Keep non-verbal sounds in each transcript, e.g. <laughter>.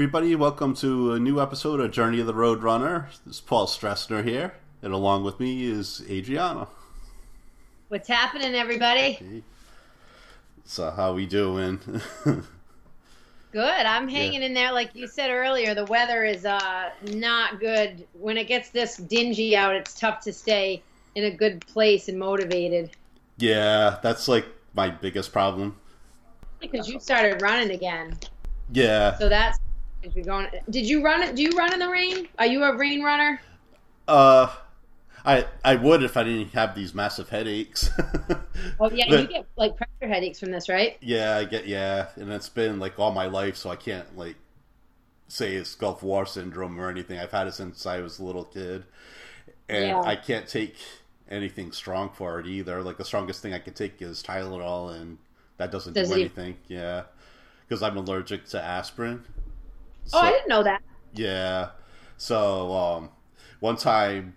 Everybody, welcome to a new episode of Journey of the Road Runner. This is Paul Stressner here, and along with me is Adriana. What's happening, everybody? So how we doing? <laughs> Good. I'm hanging in there. Like you said earlier, the weather is uh, not good. When it gets this dingy out, it's tough to stay in a good place and motivated. yeah, that's like my biggest problem. Because you started running again, Yeah. so that's if you're going. Did you run? Do you run in the rain? Are you a rain runner? Uh I I would if I didn't have these massive headaches. <laughs> Oh yeah, But- you get like pressure headaches from this, right? Yeah, I get yeah, and it's been like all my life, so I can't like say it's Gulf War syndrome or anything. I've had it since I was a little kid, and Yeah. I can't take anything strong for it either. Like the strongest thing I can take is Tylenol, and that doesn't Does do anything. Yeah, because I'm allergic to aspirin. Oh, I didn't know that. yeah. So um, one time,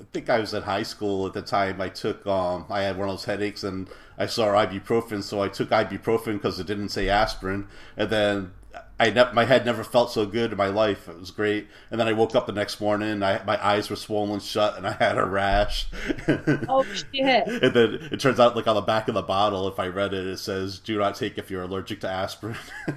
I think I was at high school at the time. I took um, I had one of those headaches, and I saw ibuprofen, so I took ibuprofen because it didn't say aspirin. And then I ne- my head never felt so good in my life. It was great. And then I woke up the next morning. I my eyes were swollen shut, and I had a rash. Oh shit! <laughs> And then it turns out, like on the back of the bottle, if I read it, it says, "Do not take if you're allergic to aspirin." <laughs>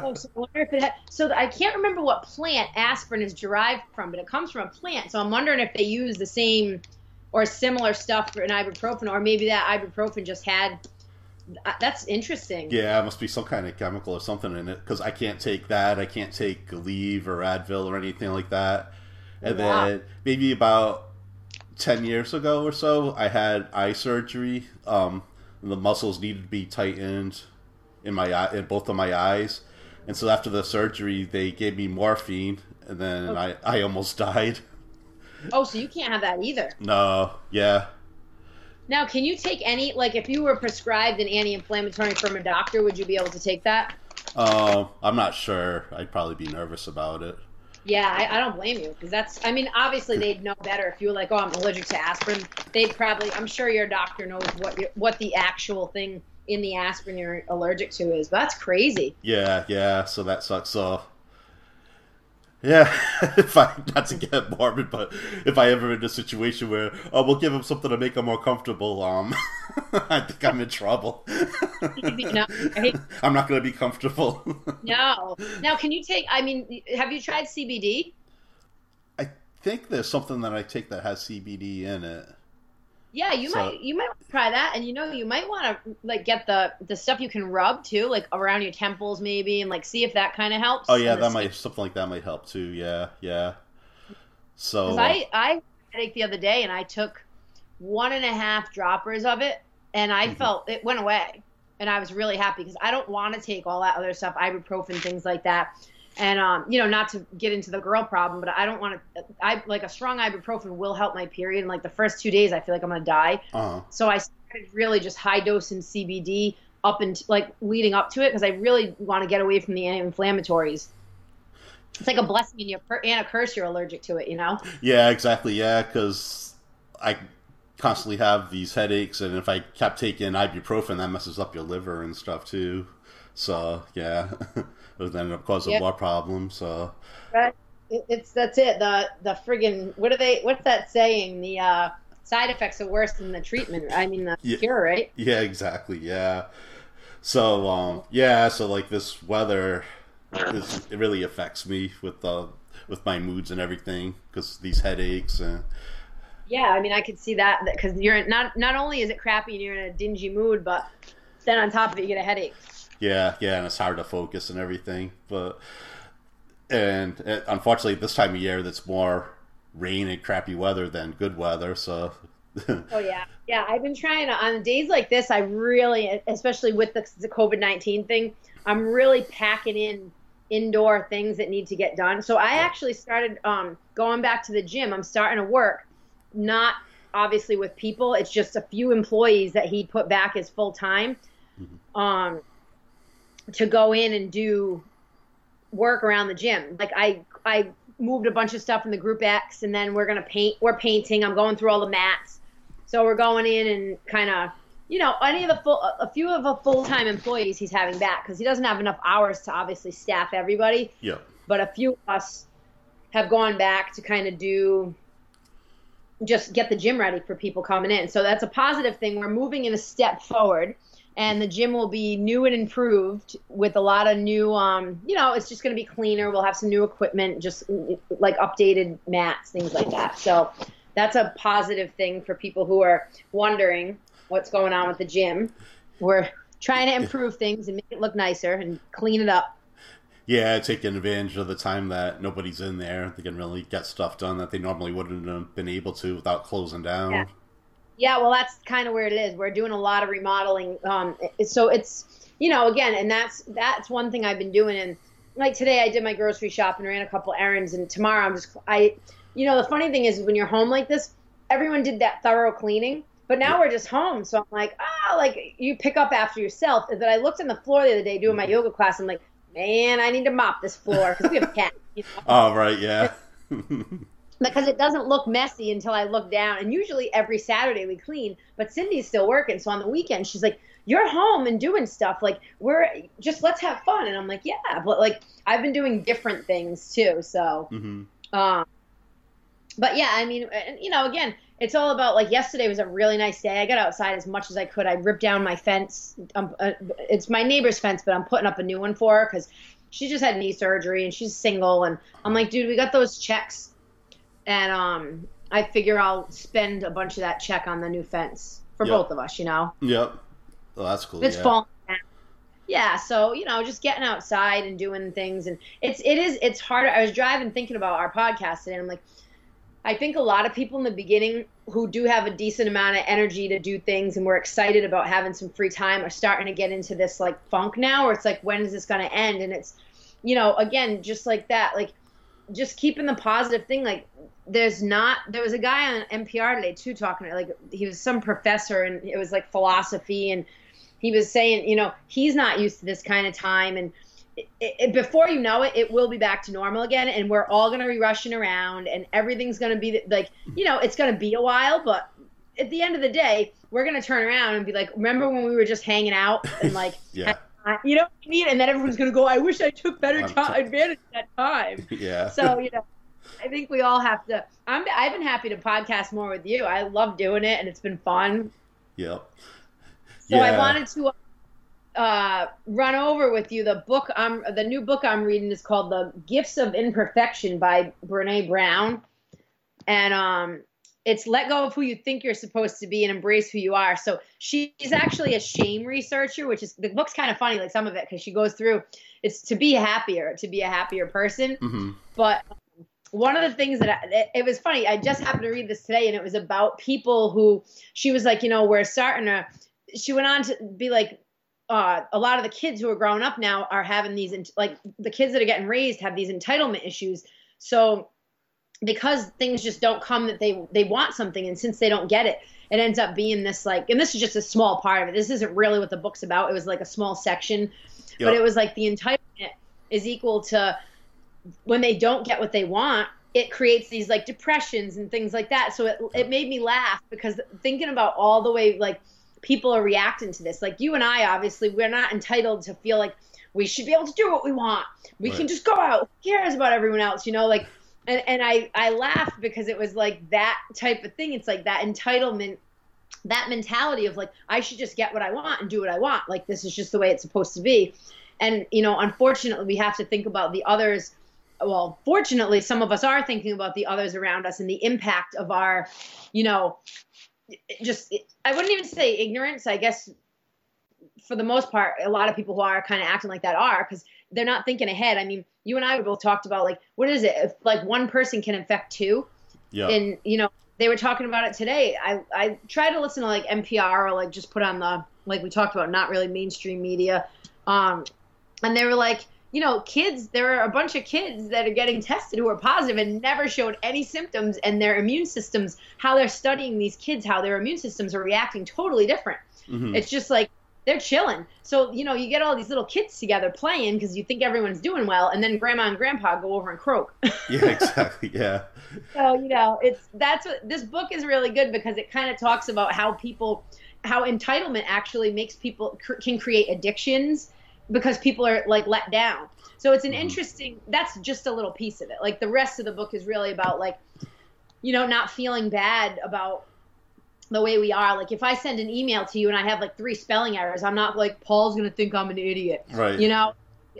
Oh, so I wonder if it had, so I can't remember what plant aspirin is derived from, but it comes from a plant. So I'm wondering if they use the same or similar stuff for an ibuprofen, or maybe that ibuprofen just had. uh, That's interesting. Yeah, it must be some kind of chemical or something in it because I can't take that. I can't take Aleve or Advil or anything like that. And Wow. then maybe about ten years ago or so, I had eye surgery. Um, the muscles needed to be tightened in my eye, in both of my eyes, and so after the surgery, they gave me morphine, and then Oh. I I almost <laughs> died. Oh, so you can't have that either. No, yeah, Now, can you take any like if you were prescribed an anti-inflammatory from a doctor, would you be able to take that? um, I'm not sure. I'd probably be nervous about it. Yeah, I, I don't blame you because that's. I mean, obviously they'd know better if you were like, "Oh, I'm allergic to aspirin." They'd probably. I'm sure your doctor knows what what the actual thing in the aspirin you're allergic to is. But that's crazy. Yeah, yeah. So that sucks. So, yeah, <laughs> if I not to get morbid, but if I ever in a situation where oh, we'll give him something to make him more comfortable, um, <laughs> I think I'm in trouble. No, right? <laughs> I'm not going to be comfortable. No. Now, can you take? I mean, have you tried CBD? I think there's something that I take that has CBD in it. Yeah, you So- might. You might try that, and you know, you might want to like get the the stuff you can rub too, like around your temples maybe, and like see if that kind of helps. Oh yeah, And the that might something like that might help too. Yeah, yeah. So I I had headache the other day and I took one and a half droppers of it and I Mhm. felt it went away and I was really happy because I don't want to take all that other stuff, ibuprofen, things like that. And um, you know, not to get into the girl problem, but I don't want to. I like a strong ibuprofen will help my period. And like the first two days, I feel like I'm gonna die. uh, So I started really just high dosing CBD up and like leading up to it because I really want to get away from the anti-inflammatories. It's like a blessing and a curse. You're allergic to it, you know. yeah, exactly. Yeah, because I constantly have these headaches, and if I kept taking ibuprofen, that messes up your liver and stuff too. So yeah, <laughs> it would end up causing Yeah. more problems. So Right. It, it's that's it. The the friggin' what are they? What's that saying? The uh, side effects are worse than the treatment. I mean the Yeah. cure, right? yeah, exactly. Yeah. So um, yeah, so like this weather, this, it really affects me with uh, with my moods and everything because these headaches and Yeah, I mean I could see that because you're not not only is it crappy and you're in a dingy mood, but then on top of it you get a headache. Yeah, yeah, and it's hard to focus and everything. But and uh, unfortunately, this time of year, that's more rain and crappy weather than good weather. So <laughs> Oh yeah, yeah. I've been trying to on days like this. I really, especially with the, the COVID nineteen thing, I'm really packing in indoor things that need to get done. So I actually started um, going back to the gym. I'm starting to work, not obviously with people. It's just a few employees that he put back as full time, um, to go in and do work around the gym. Like I, I moved a bunch of stuff in the group X, and then we're gonna paint. We're painting. I'm going through all the mats. So we're going in and kind of, you know, any of the full, a few of the full time employees he's having back because he doesn't have enough hours to obviously staff everybody. Yeah. But a few of us have gone back to kind of do just get the gym ready for people coming in. So that's a positive thing. We're moving in a step forward and the gym will be new and improved with a lot of new um, you know it's just going to be cleaner. We'll have some new equipment just like updated mats things like that. So that's a positive thing for people who are wondering what's going on with the gym. We're trying to improve things and make it look nicer and clean it up. Yeah taking advantage of the time that nobody's in there. They can really get stuff done that they normally wouldn't have been able to without closing down. Yeah. Yeah, well, that's kind of where it is. We're doing a lot of remodeling. Um, so it's, you know, again, and that's that's one thing I've been doing. And like today, I did my grocery shop and ran a couple errands. And tomorrow, I'm just, I, you know, the funny thing is when you're home like this, everyone did that thorough cleaning. But now we're just home, so I'm like, ah, oh, like you pick up after yourself. But I looked on the floor the other day doing my yoga class. I'm like, man, I need to mop this floor because we have cats. You know? <laughs> Oh right, yeah. <laughs> because it doesn't look messy until I look down. And usually every Saturday we clean, but Cindy's still working. So on the weekend, she's like, You're home and doing stuff. Like, we're just let's have fun. And I'm like, Yeah, but like, I've been doing different things too. So, mm-hmm. um, but yeah, I mean, you know, again, it's all about like yesterday was a really nice day. I got outside as much as I could. I ripped down my fence. Um, uh, it's my neighbor's fence, but I'm putting up a new one for her because she just had knee surgery and she's single. And I'm like, dude, we got those checks and um, I figure I'll spend a bunch of that check on the new fence for yep. both of us. You know. Yep. Well, that's cool. It's yeah. fall. Yeah, so you know, just getting outside and doing things, and it's it is it's harder. I was driving thinking about our podcast today, and I'm like, I think a lot of people in the beginning who do have a decent amount of energy to do things and we're excited about having some free time are starting to get into this like funk now, where it's like, when is this going to end? And it's, you know, again, just like that, like just keeping the positive thing, like there's not there was a guy on NPR today too talking like he was some professor and it was like philosophy and he was saying you know he's not used to this kind of time and it, it, before you know it, it will be back to normal again, and we're all gonna be rushing around, and everything's gonna be like, you know, it's gonna be a while, but at the end of the day, we're gonna turn around and be like, remember when we were just hanging out and <laughs> like, yeah. you know what I mean? And then everyone's gonna go, I wish I took better time, advantage of that time. <laughs> Yeah. So you know, I think we all have to. I'm. I've been happy to podcast more with you. I love doing it, and it's been fun. Yep. So yeah. I wanted to uh, run over with you the book. I'm the new book I'm reading is called The Gifts of Imperfection by Brene Brown, and um, it's let go of who you think you're supposed to be and embrace who you are. So she's actually a shame researcher, which is the book's kind of funny, like some of it, because she goes through it's to be happier, to be a happier person. Mm-hmm. But one of the things that I, it, it, was funny, I just happened to read this today, and it was about people who she was like, you know, we're starting to. She went on to be like, uh, a lot of the kids who are growing up now are having these, like the kids that are getting raised have these entitlement issues. So because things just don't come that they they want something, and since they don't get it, it ends up being this like, and this is just a small part of it. This isn't really what the book's about. It was like a small section, yep. but it was like the entitlement is equal to when they don't get what they want, it creates these like depressions and things like that. So it it made me laugh because thinking about all the way like people are reacting to this. Like you and I, obviously, we're not entitled to feel like we should be able to do what we want. We right. can just go out. Who cares about everyone else? You know, like and and I I laughed because it was like that type of thing. It's like that entitlement that mentality of like I should just get what I want and do what I want. Like this is just the way it's supposed to be. And you know, unfortunately, we have to think about the others well, fortunately, some of us are thinking about the others around us and the impact of our, you know, just, I wouldn't even say ignorance. I guess for the most part, a lot of people who are kind of acting like that are because they're not thinking ahead. I mean, you and I both talked about like, what is it? If like one person can infect two. Yeah. And, you know, they were talking about it today. I, I try to listen to like NPR or like just put on the, like we talked about, not really mainstream media. Um, and they were like, you know, kids, there are a bunch of kids that are getting tested who are positive and never showed any symptoms, and their immune systems, how they're studying these kids, how their immune systems are reacting totally different. Mm-hmm. It's just like they're chilling. So, you know, you get all these little kids together playing because you think everyone's doing well, and then grandma and grandpa go over and croak. <laughs> yeah, exactly. Yeah. so, you know, it's that's what this book is really good because it kind of talks about how people how entitlement actually makes people cr- can create addictions because people are like let down. So it's an Mhm. interesting. That's just a little piece of it. Like the rest of the book is really about like, you know, not feeling bad about the way we are. Like if I send an email to you and I have like three spelling errors, I'm not like Paul's gonna think I'm an idiot. Right. You know,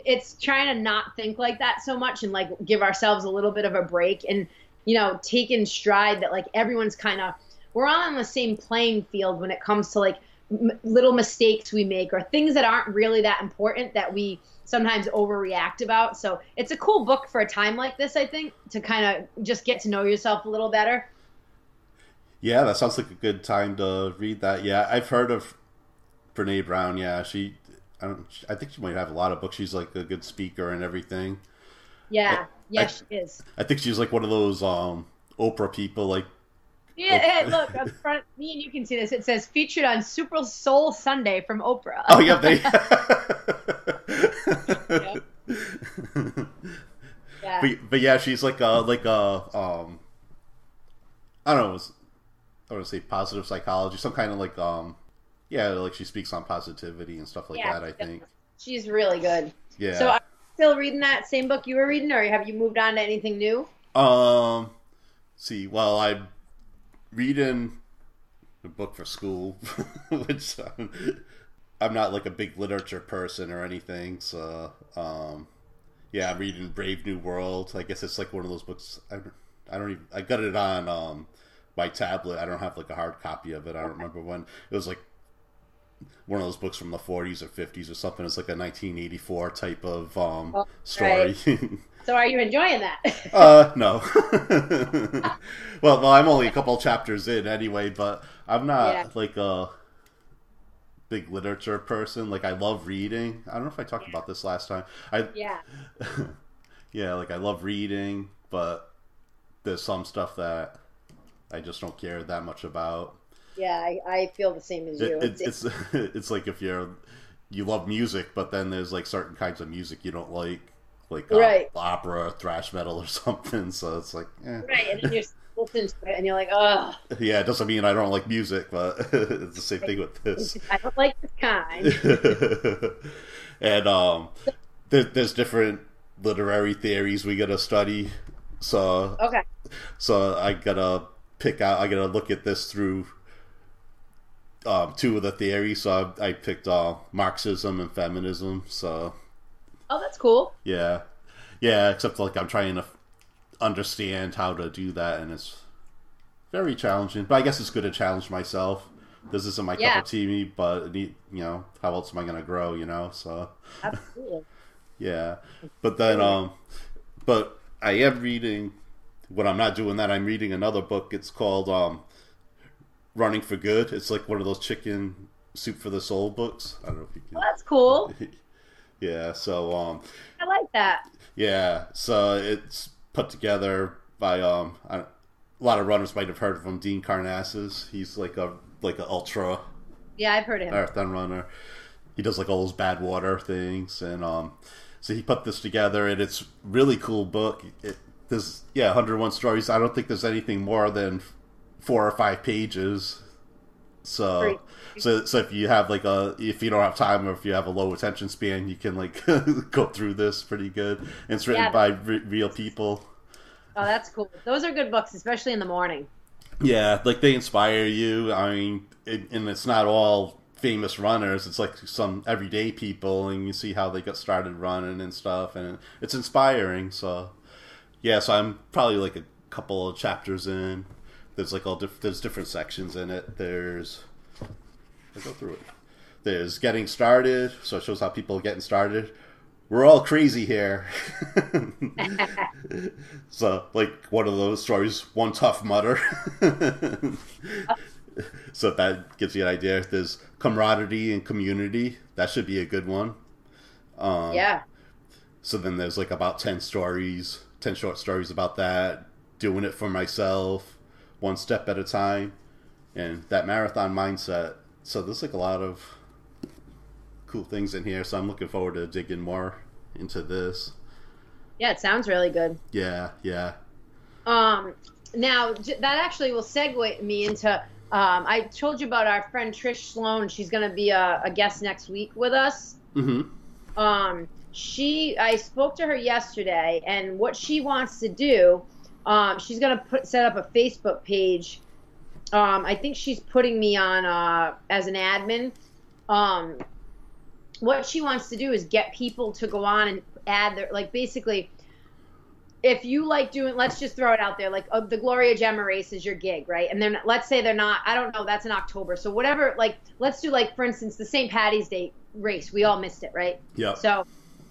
it's trying to not think like that so much and like give ourselves a little bit of a break and you know take in stride that like everyone's kind of we're all on the same playing field when it comes to like m- little mistakes we make or things that aren't really that important that we sometimes overreact about. So it's a cool book for a time like this, I think, to kind of just get to know yourself a little better. Yeah, that sounds like a good time to read that. Yeah, I've heard of Brene Brown. Yeah, she, I don't, I think she might have a lot of books. She's like a good speaker and everything. Yeah, yeah, I- she is. I think she's like one of those um Oprah people. Like, Yeah, hey, look, up front, me and you can see this. It says featured on Super Soul Sunday from Oprah. oh yeah, they. <laughs> <laughs> yeah. but, but yeah, she's like a like a um. I don't know. I want to say positive psychology, some kind of like um. Yeah, like she speaks on positivity and stuff like Yeah, that. I think. She's really good. Yeah. So, are you still reading that same book you were reading, or have you moved on to anything new? Um, see, well, I'm reading a book for school, <laughs> which um, I'm not like a big literature person or anything. So, um, yeah, I'm reading Brave New World. I guess it's like one of those books. I, I don't even. I got it on um my tablet. I don't have like a hard copy of it. I don't remember when it was like one of those books from the 40s or 50s or something. It's like a 1984 type of um Oh, story. So, are you enjoying that? <laughs> Uh, no. <laughs> well, well, I'm only a couple chapters in anyway, but I'm not Yeah. like a big literature person. Like I love reading. I don't know if I talked about this last time. I yeah. <laughs> yeah, like I love reading, but there's some stuff that I just don't care that much about. Yeah, I, I feel the same as you. It, it's it's <laughs> it's like if you're you love music, but then there's like certain kinds of music you don't like, like uh, Right. opera, thrash metal, or <laughs> something. So it's like, eh. right, and then you're listening to it, and you're like, oh, yeah, it doesn't mean I don't like music, but <laughs> it's the same thing with this. I don't like this kind. and um, there, there's different literary theories we gotta study. So Okay. so I gotta pick out. I gotta look at this through um, two of the theories. So I, I picked uh, Marxism and feminism. So Oh, that's cool. yeah, yeah. Except like I'm trying to f- understand how to do that, and it's very challenging. But I guess it's good to challenge myself. This isn't my Yeah. cup of tea, but you know, how else am I gonna grow? You know, so Absolutely. <laughs> yeah. But then, um, but I am reading. When I'm not doing that, I'm reading another book. It's called um, "Running for Good." It's like one of those chicken soup for the soul books. I don't know if you can. Well, that's cool. <laughs> Yeah. So um, I like that. yeah. So it's put together by um, I, a lot of runners might have heard of him, Dean Karnazes. He's like a like an ultra Yeah, I've heard of him. marathon runner. He does like all those Badwater things, and um, so he put this together, and it's really cool book. It, there's yeah, 101 stories. I don't think there's anything more than four or five pages. So, Great. so, so if you have like a, if you don't have time or if you have a low attention span, you can like <laughs> go through this pretty good. And it's written Yeah. by re- real people. Oh, that's cool. Those are good books, especially in the morning. Yeah, like they inspire you. I mean, it, and it's not all famous runners. It's like some everyday people, and you see how they got started running and stuff, and it's inspiring. So, yeah, so I'm probably like a couple of chapters in. There's like all diff- there's different sections in it. There's I go through it. There's getting started, so it shows how people are getting started. We're all crazy here. <laughs> so, like one of those stories, one tough mutter. <laughs> so that gives you an idea. There's camaraderie and community. That should be a good one. Um, yeah. So then there's like about 10 stories, 10 short stories about that, doing it for myself, one step at a time, and that marathon mindset. So there's like a lot of cool things in here. So I'm looking forward to digging more into this. Yeah, it sounds really good. Yeah, yeah. Um, now that actually will segue me into Um, I told you about our friend Trish Sloan. She's going to be a, a, guest next week with us. Mm-hmm. Um, she, I spoke to her yesterday, and what she wants to do, um, she's going to put set up a Facebook page. Um, I think she's putting me on uh, as an admin. Um, what she wants to do is get people to go on and add their like basically if you like doing let's just throw it out there like uh, the gloria gemma race is your gig right? And then let's say they're not i don't know that's in october. So whatever like let's do like for instance the st patty's day race. We all missed it right? Yeah. So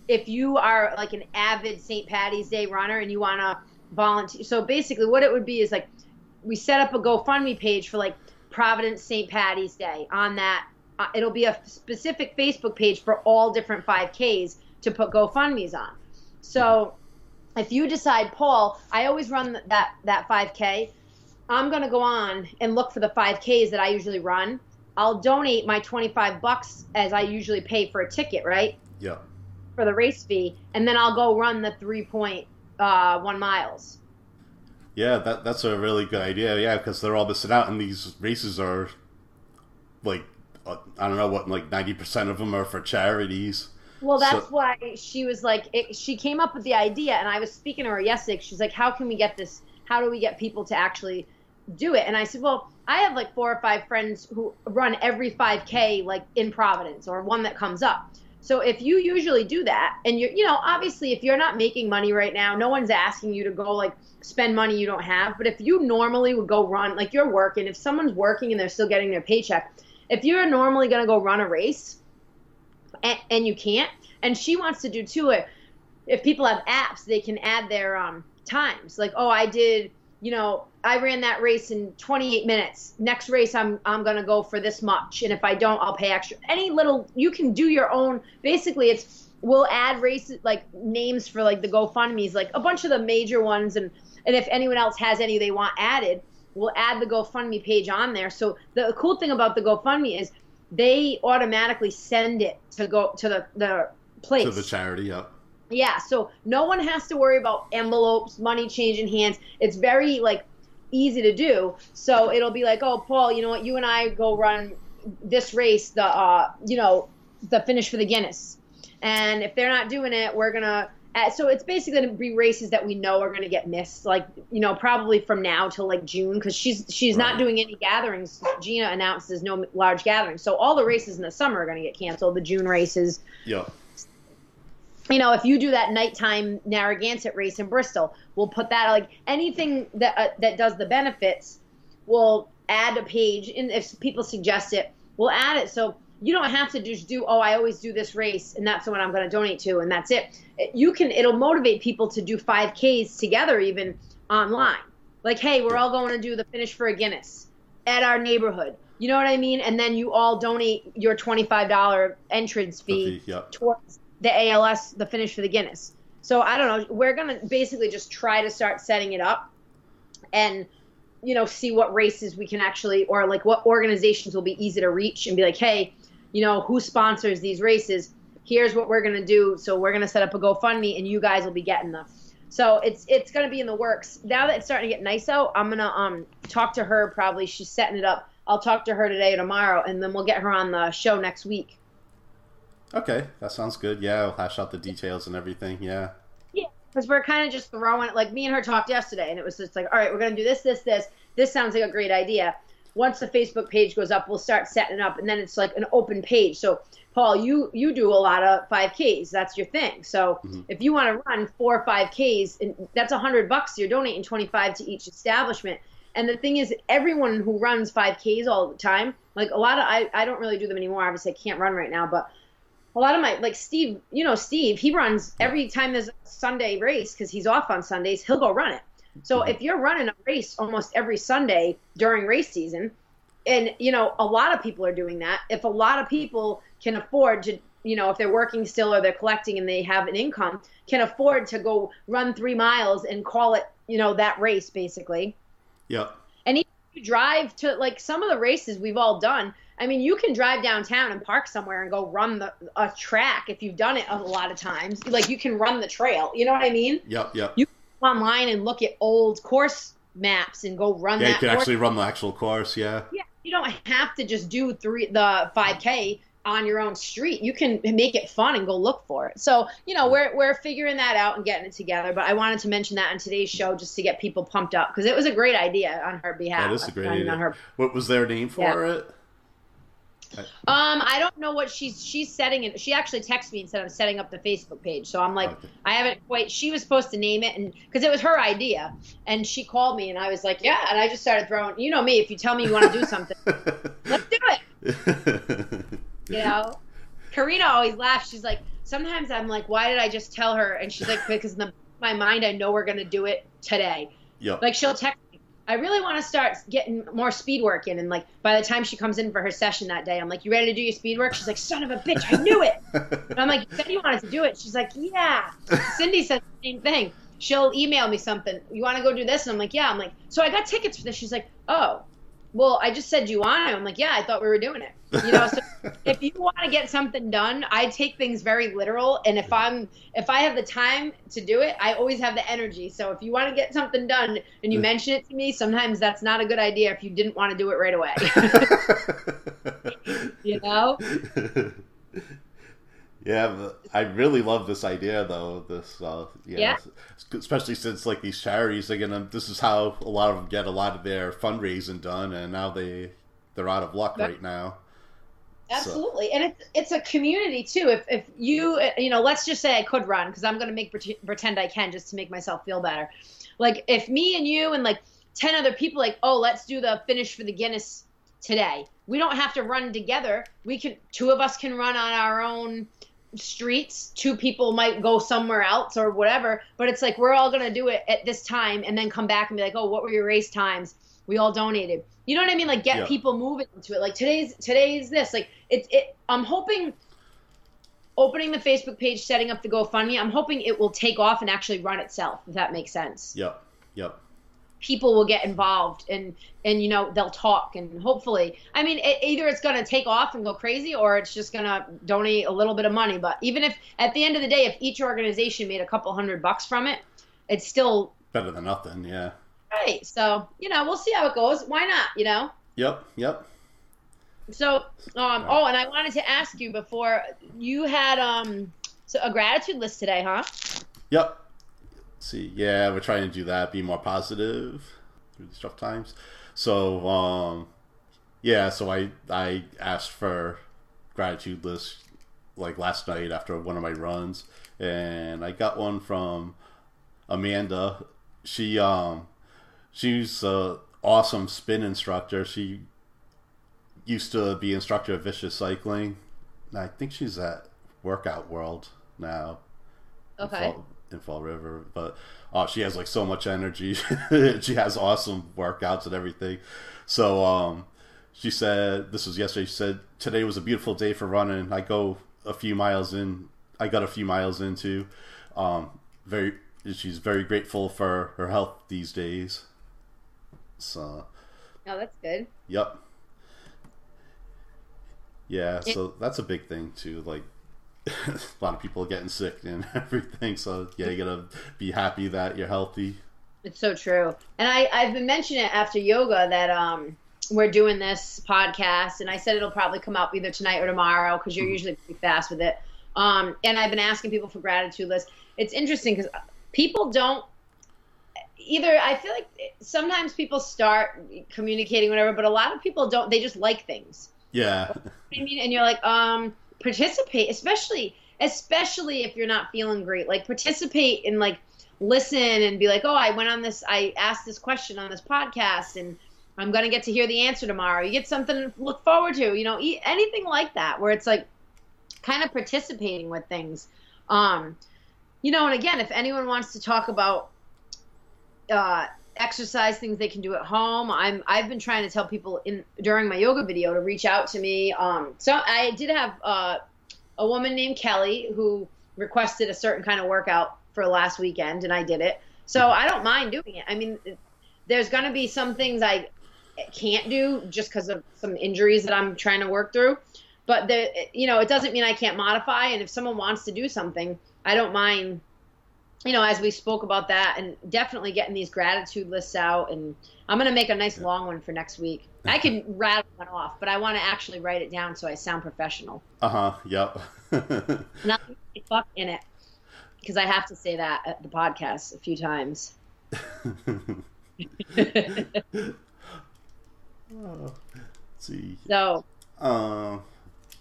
if you are like an avid st patty's day runner and you want to volunteer so basically what it would be is like we set up a gofundme page for like providence st patty's day on that uh, it'll be a specific facebook page for all different 5ks to put gofundme's on so if you decide, Paul, I always run that that 5K. I'm gonna go on and look for the 5Ks that I usually run. I'll donate my 25 bucks as I usually pay for a ticket, right? Yeah. For the race fee, and then I'll go run the 3.1 uh, one miles. Yeah, that that's a really good idea. Yeah, because they're all missing out, and these races are like uh, I don't know what like 90 percent of them are for charities. Well, that's so, why she was like, it, she came up with the idea, and I was speaking to her yesterday. She's like, how can we get this? How do we get people to actually do it? And I said, well, I have like four or five friends who run every 5K like in Providence or one that comes up. So if you usually do that, and you're, you know, obviously if you're not making money right now, no one's asking you to go like spend money you don't have. But if you normally would go run, like you're working, if someone's working and they're still getting their paycheck, if you're normally going to go run a race, and, and you can't. And she wants to do too. If people have apps, they can add their um, times. Like, oh, I did, you know, I ran that race in 28 minutes. Next race, I'm I'm gonna go for this much, and if I don't, I'll pay extra. Any little, you can do your own. Basically, it's we'll add races like names for like the GoFundmes, like a bunch of the major ones, and and if anyone else has any they want added, we'll add the GoFundMe page on there. So the cool thing about the GoFundMe is they automatically send it to go to the, the place. To the charity, yeah. Yeah, so no one has to worry about envelopes, money changing hands. It's very like easy to do. So it'll be like, oh, Paul, you know what? You and I go run this race, the uh, you know, the finish for the Guinness. And if they're not doing it, we're gonna uh, so it's basically going to be races that we know are going to get missed, like you know, probably from now till like June, because she's she's right. not doing any gatherings. Gina announces no large gatherings, so all the races in the summer are going to get canceled. The June races. Yeah. You know, if you do that nighttime Narragansett race in Bristol, we'll put that like anything that uh, that does the benefits. We'll add a page, and if people suggest it, we'll add it. So you don't have to just do oh i always do this race and that's the one i'm going to donate to and that's it you can it'll motivate people to do 5ks together even online like hey we're all going to do the finish for a guinness at our neighborhood you know what i mean and then you all donate your $25 entrance fee, yep. towards the als the finish for the guinness so i don't know we're to basically just try to start setting it up and you know see what races we can actually or like what organizations will be easy to reach and be like hey you know, who sponsors these races. Here's what we're gonna do. So we're gonna set up a GoFundMe, and you guys will be getting them. So it's it's gonna be in the works. Now that it's starting to get nice out, I'm gonna um talk to her. Probably she's setting it up. I'll talk to her today or tomorrow, and then we'll get her on the show next week. Okay, that sounds good. Yeah, I'll hash out the details and everything. Yeah. Yeah, because we're kind of just throwing it. Like me and her talked yesterday, and it was just like, all right, we're gonna do this, this, this. This sounds like a great idea once the Facebook page goes up, we'll start setting it up, and then it's like an open page. So, Paul, you you do a lot of 5Ks. That's your thing. So, mm-hmm. if you want to run four or 5Ks, and that's a hundred bucks. You're donating 25 to each establishment. And the thing is, everyone who runs 5Ks all the time, like a lot of, I, I don't really do them anymore. Obviously, I can't run right now, but a lot of my, like Steve, you know, Steve, he runs every time there's a Sunday race because he's off on Sundays, he'll go run it. So if you're running a race almost every Sunday during race season, and you know a lot of people are doing that. If a lot of people can afford to, you know, if they're working still or they're collecting and they have an income, can afford to go run three miles and call it, you know, that race basically. Yeah. And even if you drive to like some of the races we've all done. I mean, you can drive downtown and park somewhere and go run the a track if you've done it a lot of times. Like you can run the trail. You know what I mean? Yep. Yep. You online and look at old course maps and go run yeah, that. you can course. actually run the actual course. Yeah. Yeah. you don't have to just do three the 5K on your own street. You can make it fun and go look for it. So, you know, we're we're figuring that out and getting it together. But I wanted to mention that on today's show just to get people pumped up because it was a great idea on her behalf. That is a great idea. her- What was their name for Yeah. it? Um, I don't know what she's she's setting it. She actually texted me and said I'm setting up the Facebook page. So I'm like, Okay. I haven't quite. She was supposed to name it, and because it was her idea, and she called me, and I was like, yeah, and I just started throwing. You know me, if you tell me you want to do <laughs> something, let's do it. You <laughs> know, Karina always laughs. She's like, sometimes I'm like, why did I just tell her? And she's like, because in the, my mind, I know we're gonna do it today. yep. Like she'll text. I really want to start getting more speed work in, and like by the time she comes in for her session that day, I'm like, "You ready to do your speed work?" She's like, "Son of a bitch, I knew it." And I'm like, "You said you wanted to do it." She's like, "Yeah." Cindy said the same thing. She'll email me something. You want to go do this? And I'm like, "Yeah." I'm like, "So I got tickets for this." She's like, "Oh, well, I just said you want it." I'm like, "Yeah, I thought we were doing it." You know, so <laughs> if you want to get something done, I take things very literal, and if I'm if I have the time to do it, I always have the energy. So if you want to get something done and you mention it to me, sometimes that's not a good idea if you didn't want to do it right away. <laughs> <laughs> you know? Yeah, I really love this idea though. This, uh, yeah, Yeah. especially since like these charities, again, this is how a lot of them get a lot of their fundraising done, and now they they're out of luck Right. now. Absolutely, and it's it's a community too. If if you you know, let's just say I could run because I'm gonna make pretend I can just to make myself feel better. Like if me and you and like ten other people like, oh, let's do the finish for the Guinness today. We don't have to run together. We can two of us can run on our own streets. Two people might go somewhere else or whatever. But it's like we're all gonna do it at this time and then come back and be like, oh, what were your race times? We all donated. You know what I mean? Like get Yeah. people moving into it. Like today's today's this. Like it's it. I'm hoping opening the Facebook page, setting up the GoFundMe. I'm hoping it will take off and actually run itself. If that makes sense. Yep, yep. People will get involved and and you know they'll talk and hopefully. I mean, it, either it's gonna take off and go crazy or it's just gonna donate a little bit of money. But even if at the end of the day, if each organization made a couple hundred bucks from it, it's still Better than nothing. Yeah. right. So you know, we'll see how it goes. Why not? You know. Yep, yep. So, um, oh, and I wanted to ask you before you had um, so a gratitude list today, huh? Yep. See, yeah, we're trying to do that, be more positive through these tough times. So, um, yeah, so I I asked for gratitude list like last night after one of my runs, and I got one from Amanda. She um she's a awesome spin instructor. She used to be instructor of vicious cycling. I think she's at Workout World now Okay. Fall, in Fall River, but uh, she has like so much energy. <laughs> she has awesome workouts and everything. So um, she said this was yesterday. She said today was a beautiful day for running. I go a few miles in. I got a few miles into. Um, very. She's very grateful for her health these days. So, No, that's good. yep. Yeah, so that's a big thing too. Like <laughs> a lot of people getting sick and <laughs> everything. So yeah, you gotta be happy that you're healthy. It's so true. And I, I've been mentioning it after yoga that um, we're doing this podcast, and I said it'll probably come up either tonight or tomorrow because you're Mhm. usually pretty fast with it. Um, and I've been asking people for gratitude lists. It's interesting because people don't either. I feel like sometimes people start communicating whatever, but a lot of people don't. They just like things. Yeah, I mean, and you're like, um, participate, especially, especially if you're not feeling great. Like, participate and like listen and be like, oh, I went on this, I asked this question on this podcast, and I'm gonna get to hear the answer tomorrow. You get something to look forward to, you know, anything like that, where it's like kind of participating with things. Um, you know, and again, if anyone wants to talk about uh, exercise things they can do at home. I'm I've been trying to tell people in during my yoga video to reach out to me. Um, so I did have uh, a woman named Kelly who requested a certain kind of workout for last weekend, and I did it. So I don't mind doing it. I mean, there's going to be some things I can't do just because of some injuries that I'm trying to work through. But the you know, it doesn't mean I can't modify. And if someone wants to do something, I don't mind you know, as we spoke about that, and definitely getting these gratitude lists out. And I'm going to make a nice long one for next week. I can rattle one off, but I want to actually write it down so I sound professional. Uh huh. Yep. <laughs> Not fuck in it, because I have to say that at the podcast a few times. oh, <laughs> <laughs> see. So. Uh,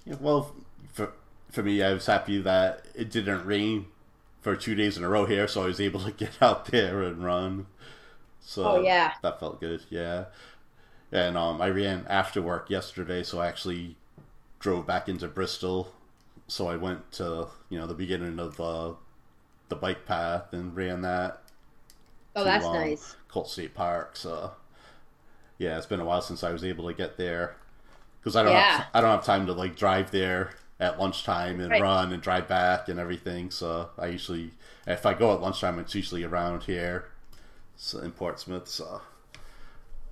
yeah, well, for for me, I was happy that it didn't rain for two days in a row here, so I was able to <laughs> get out there and run. So oh, yeah. that felt good. Yeah, and um, I ran after work yesterday, so I actually drove back into Bristol. So I went to you know the beginning of the the bike path and ran that. Oh, to, that's um, nice. Colt State Park. So yeah, it's been a while since I was able to get there because I don't yeah. have, I don't have time to like drive there at lunchtime and right. run and drive back and everything. So I usually, if I go at lunchtime, it's usually around here, so in Portsmouth. So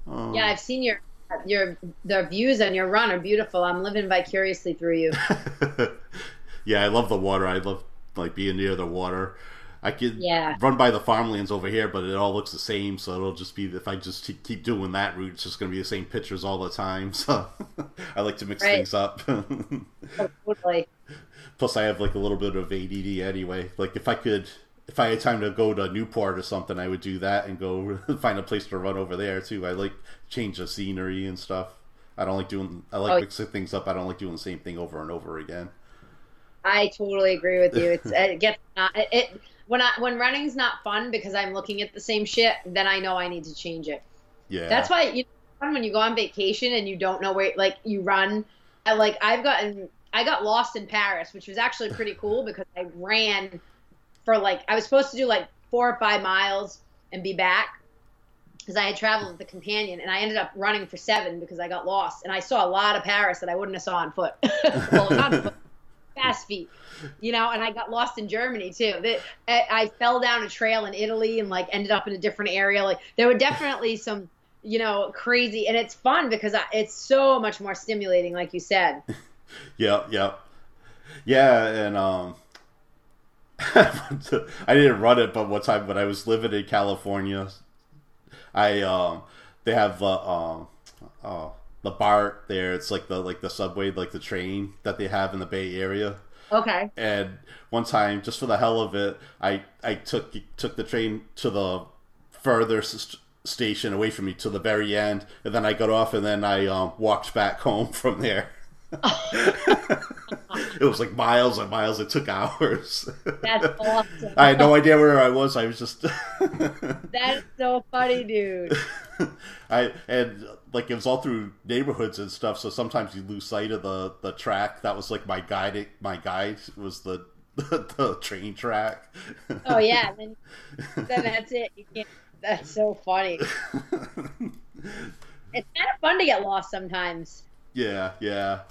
um, yeah, I've seen your your the views on your run are beautiful. I'm living vicariously through you. <laughs> yeah, I love the water. I love like being near the water. I could yeah. run by the farmlands over here, but it all looks the same. So it'll just be if I just keep doing that route, it's just going to be the same pictures all the time. <laughs> So <laughs> I like to mix right. things up. <laughs> oh, totally. Plus, I have like a little bit of ADD anyway. Like if I could, if I had time to go to Newport or something, I would do that and go find a place to run over there too. I like change the scenery and stuff. I don't like doing. I like oh. mixing things up. I don't like doing the same thing over and over again. I totally agree with you. It's it gets it when I when running's not fun because I'm looking at the same shit, then I know I need to change it. Yeah. That's why you know, when you go on vacation and you don't know where like you run. I, like I've gotten I got lost in Paris, which was actually pretty <laughs> cool because I ran for like I was supposed to do like four or five miles and be back because I had traveled with a companion and I ended up running for seven because I got lost and I saw a lot of Paris that I wouldn't have saw on foot. <laughs> well, on foot, fast feet you know, and I got lost in Germany too. That I fell down a trail in Italy and like ended up in a different area. Like there were definitely some, you know, crazy, and it's fun because it's so much more stimulating, like you said. <laughs> yep, yep, yeah, and um. <laughs> I didn't run it, but one time when I was living in California, I um they have uh, um uh, the BART there. It's like the like the subway, like the train that they have in the Bay Area. Okay. And one time, just for the hell of it, I I took took the train to the furthest station away from me to the very end, and then I got off, and then I um, walked back <laughs> home from there. <laughs> it was like miles and miles. It took hours. That's awesome. <laughs> I had no idea where I was. I was just. That's so funny, dude. I and like it was all through neighborhoods and stuff. So sometimes you lose sight of the the track. That was like my guide. My guide was the the, <laughs> the train track. Oh yeah, then, then <laughs> that's it. You can't. That's so funny. <laughs> it's kind of fun to get lost sometimes. Yeah, yeah.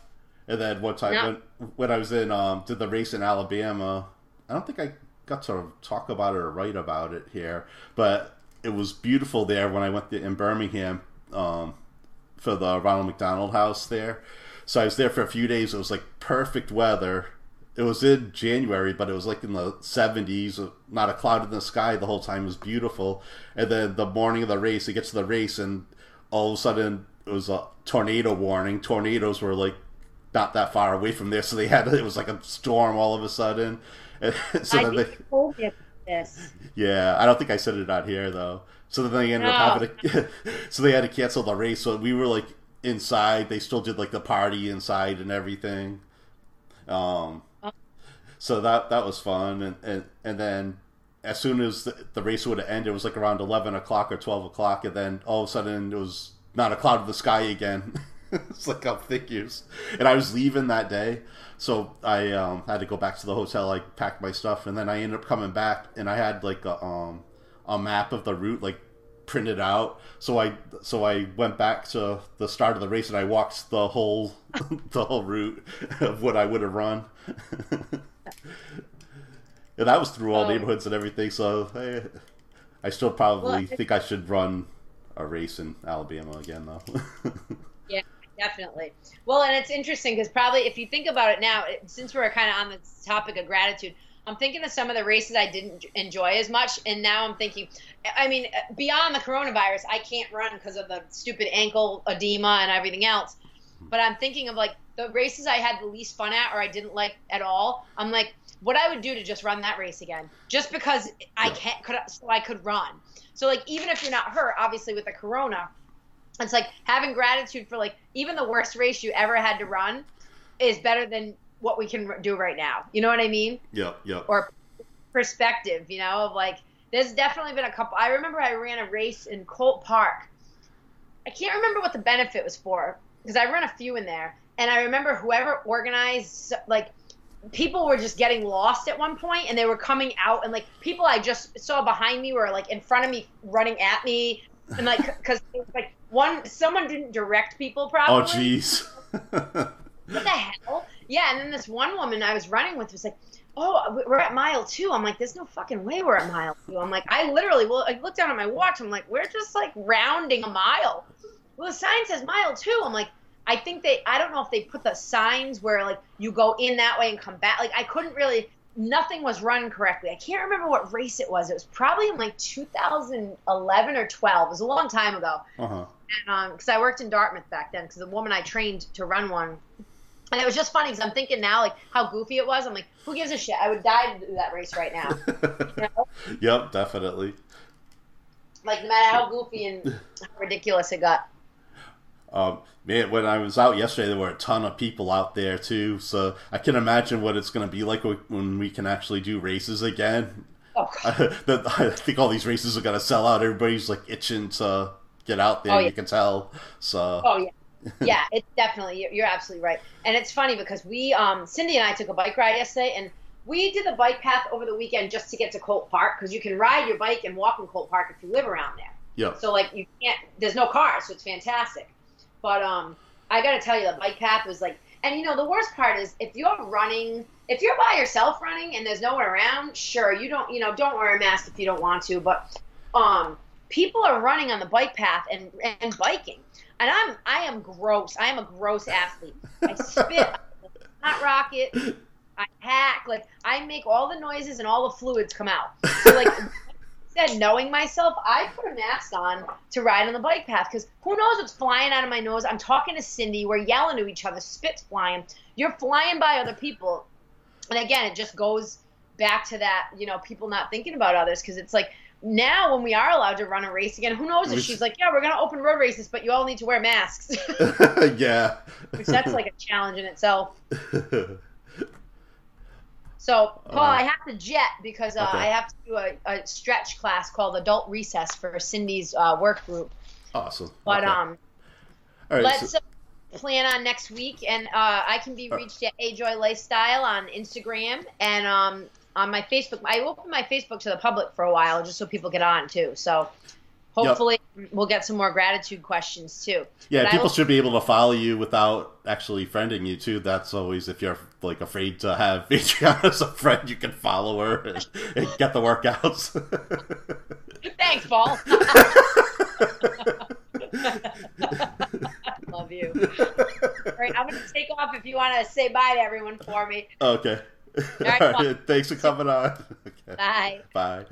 And then one time when when I was in um did the race in Alabama, I don't think I got to talk about it or write about it here, but it was beautiful there when I went to, in Birmingham um, for the Ronald McDonald House there. So I was there for a few days. It was like perfect weather. It was in January, but it was like in the 70s, uh, not a cloud in the sky the whole time. It was beautiful. And then the morning of the race, it gets to the race, and all of a sudden it was a tornado warning. Tornadoes were like not that far away from there, so they had it was like a storm all of a sudden. <laughs> And so I then they told you this. Yeah, I don't think I said it out here though. So then they ended no. up having to, <laughs> so they had to cancel the race. So we were like inside. They still did like the party inside and everything. Um, oh. so that that was fun, and and, and then as soon as the, the race would ended, it was like around eleven o'clock or twelve o'clock, and then all of a sudden it was not a cloud in the sky again. <laughs> it's like up figures, and I was leaving that day, so I um, had to go back to the hotel. I packed my stuff, and then I ended up coming back, and I had like a um a map of the route like printed out. So I so I went back to the start of the race and I walked the whole <laughs> the whole route of what I would have run. <laughs> and that was through all oh. neighborhoods and everything. So I, I still probably well, think I should run a race in Alabama again though. <laughs> yeah, definitely. Well, and it's interesting because probably if you think about it now, since we're kind of on the topic of gratitude, I'm thinking of some of the races I didn't enjoy as much, and now I'm thinking, I mean, uh, beyond the coronavirus, I can't run because of the stupid ankle edema and everything else. But I'm thinking of like the races I had the least fun at or I didn't like at all. I'm like, what I would do to just run that race again, just because I can't, could, so I could run. So like, even if you're not hurt, obviously with the corona, it's like having gratitude for like even the worst race you ever had to run is better than what we can do right now. You know what I mean? Yeah, yeah. Or perspective, you know, of like there's definitely been a couple. I remember I ran a race in Colt Park. I can't remember what the benefit was for because I run a few in there, and I remember whoever organized like people were just getting lost at one point and they were coming out and like people I just saw behind me were like in front of me running at me and like because like one someone didn't direct people properly. Oh jeez. <laughs> what the hell? Yeah, and then this one woman I was running with was like, "Oh, we're at mile two. I'm like, "There's no fucking way we're at mile two. I'm like, I literally, well, I looked down at my watch. I'm like, "We're just like rounding a mile." Well, the sign says mile two. I'm like, I think they, I don't know if they put the signs where like you go in that way and come back. Like I couldn't really, nothing was run correctly. I can't remember what race it was. It was probably in like 2011 or 12. It was a long time ago. Uh-huh. And because um, I worked in Dartmouth back then, because the woman I trained to run one and it was just funny because I'm thinking now, like how goofy it was. I'm like, who gives a shit? I would die to do that race right now. <laughs> you know? Yep, definitely. Like no matter how goofy and how ridiculous it got. Um, man, when I was out yesterday, there were a ton of people out there too. So I can imagine what it's going to be like when we can actually do races again. Oh. <laughs> I, I think all these races are going to sell out. Everybody's like itching to get out there. Oh, yeah. You can tell. So. Oh yeah <laughs> yeah, it's definitely you're absolutely right. And it's funny because we um Cindy and I took a bike ride yesterday and we did the bike path over the weekend just to get to Colt Park because you can ride your bike and walk in Colt Park if you live around there. Yeah. So like you can't there's no cars, so it's fantastic. But um I got to tell you the bike path was like and you know the worst part is if you're running if you're by yourself running and there's no one around, sure, you don't you know, don't wear a mask if you don't want to, but um people are running on the bike path and and biking and I'm I am gross. I am a gross athlete. I spit, hot rocket, I hack, like I make all the noises and all the fluids come out. So like <laughs> said, knowing myself, I put a mask on to ride on the bike path because who knows what's flying out of my nose. I'm talking to Cindy, we're yelling to each other, spit's flying. You're flying by other people, and again, it just goes back to that, you know, people not thinking about others because it's like now when we are allowed to run a race again, who knows if she's like, yeah, we're gonna open road races, but you all need to wear masks. <laughs> <laughs> yeah, which that's like a challenge in itself. <laughs> So, Paul, uh, I have to jet because uh, okay. I have to do a, a, stretch class called Adult Recess for Cindy's uh, work group. Awesome. But okay. um, let's so- plan on next week, and uh, I can be uh, reached at A Joy Lifestyle on Instagram, and um, on my Facebook. I opened my Facebook to the public for a while just so people get on too. So hopefully yep. we'll get some more gratitude questions too. Yeah, but people will... should be able to follow you without actually friending you too. That's always if you're like afraid to have <laughs> Adriana as a friend, you can follow her and, and get the workouts. <laughs> Thanks, Paul. <laughs> Love you. All right, I'm going to take off if you want to say bye to everyone for me. Okay. Right, <laughs> Thanks for coming on. <laughs> Okay. Bye. Bye.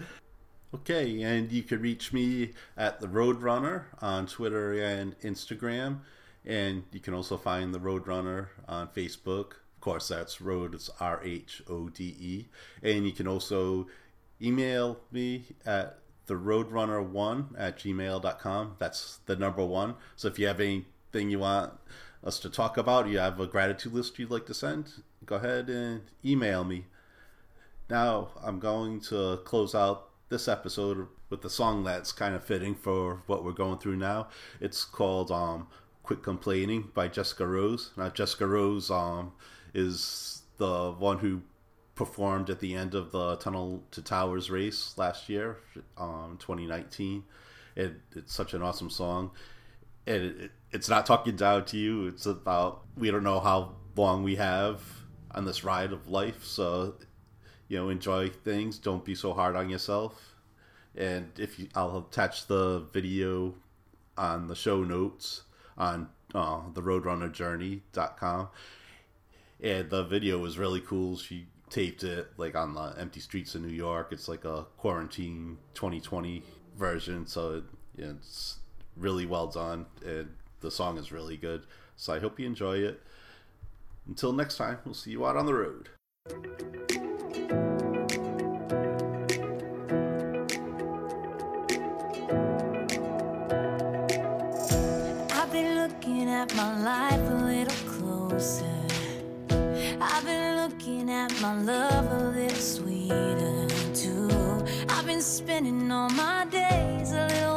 Okay, and you can reach me at the Rhode Runner on Twitter and Instagram, and you can also find the Rhode Runner on Facebook. Of course, that's Rhode. It's R H O D E, and you can also email me at the Roadrunner1 at gmail.com. That's the number one. So if you have anything you want us to talk about, you have a gratitude list you'd like to send, go ahead and email me. Now, I'm going to close out this episode with a song that's kind of fitting for what we're going through now. It's called um, Quit Complaining by Jessica Rose. Now, Jessica Rose um, is the one who performed at the end of the Tunnel to Towers race last year, um, 2019. It, it's such an awesome song. And it, it, it's not talking down to you. It's about we don't know how long we have on this ride of life. So, you know, enjoy things. Don't be so hard on yourself. And if you, I'll attach the video on the show notes on uh, the roadrunnerjourney.com. And the video was really cool. She taped it like on the empty streets of New York. It's like a quarantine 2020 version. So it, it's really well done. And the song is really good. So I hope you enjoy it. Until next time, we'll see you out on the road. I've been looking at my life a little closer. I've been looking at my love a little sweeter, too. I've been spending all my days a little.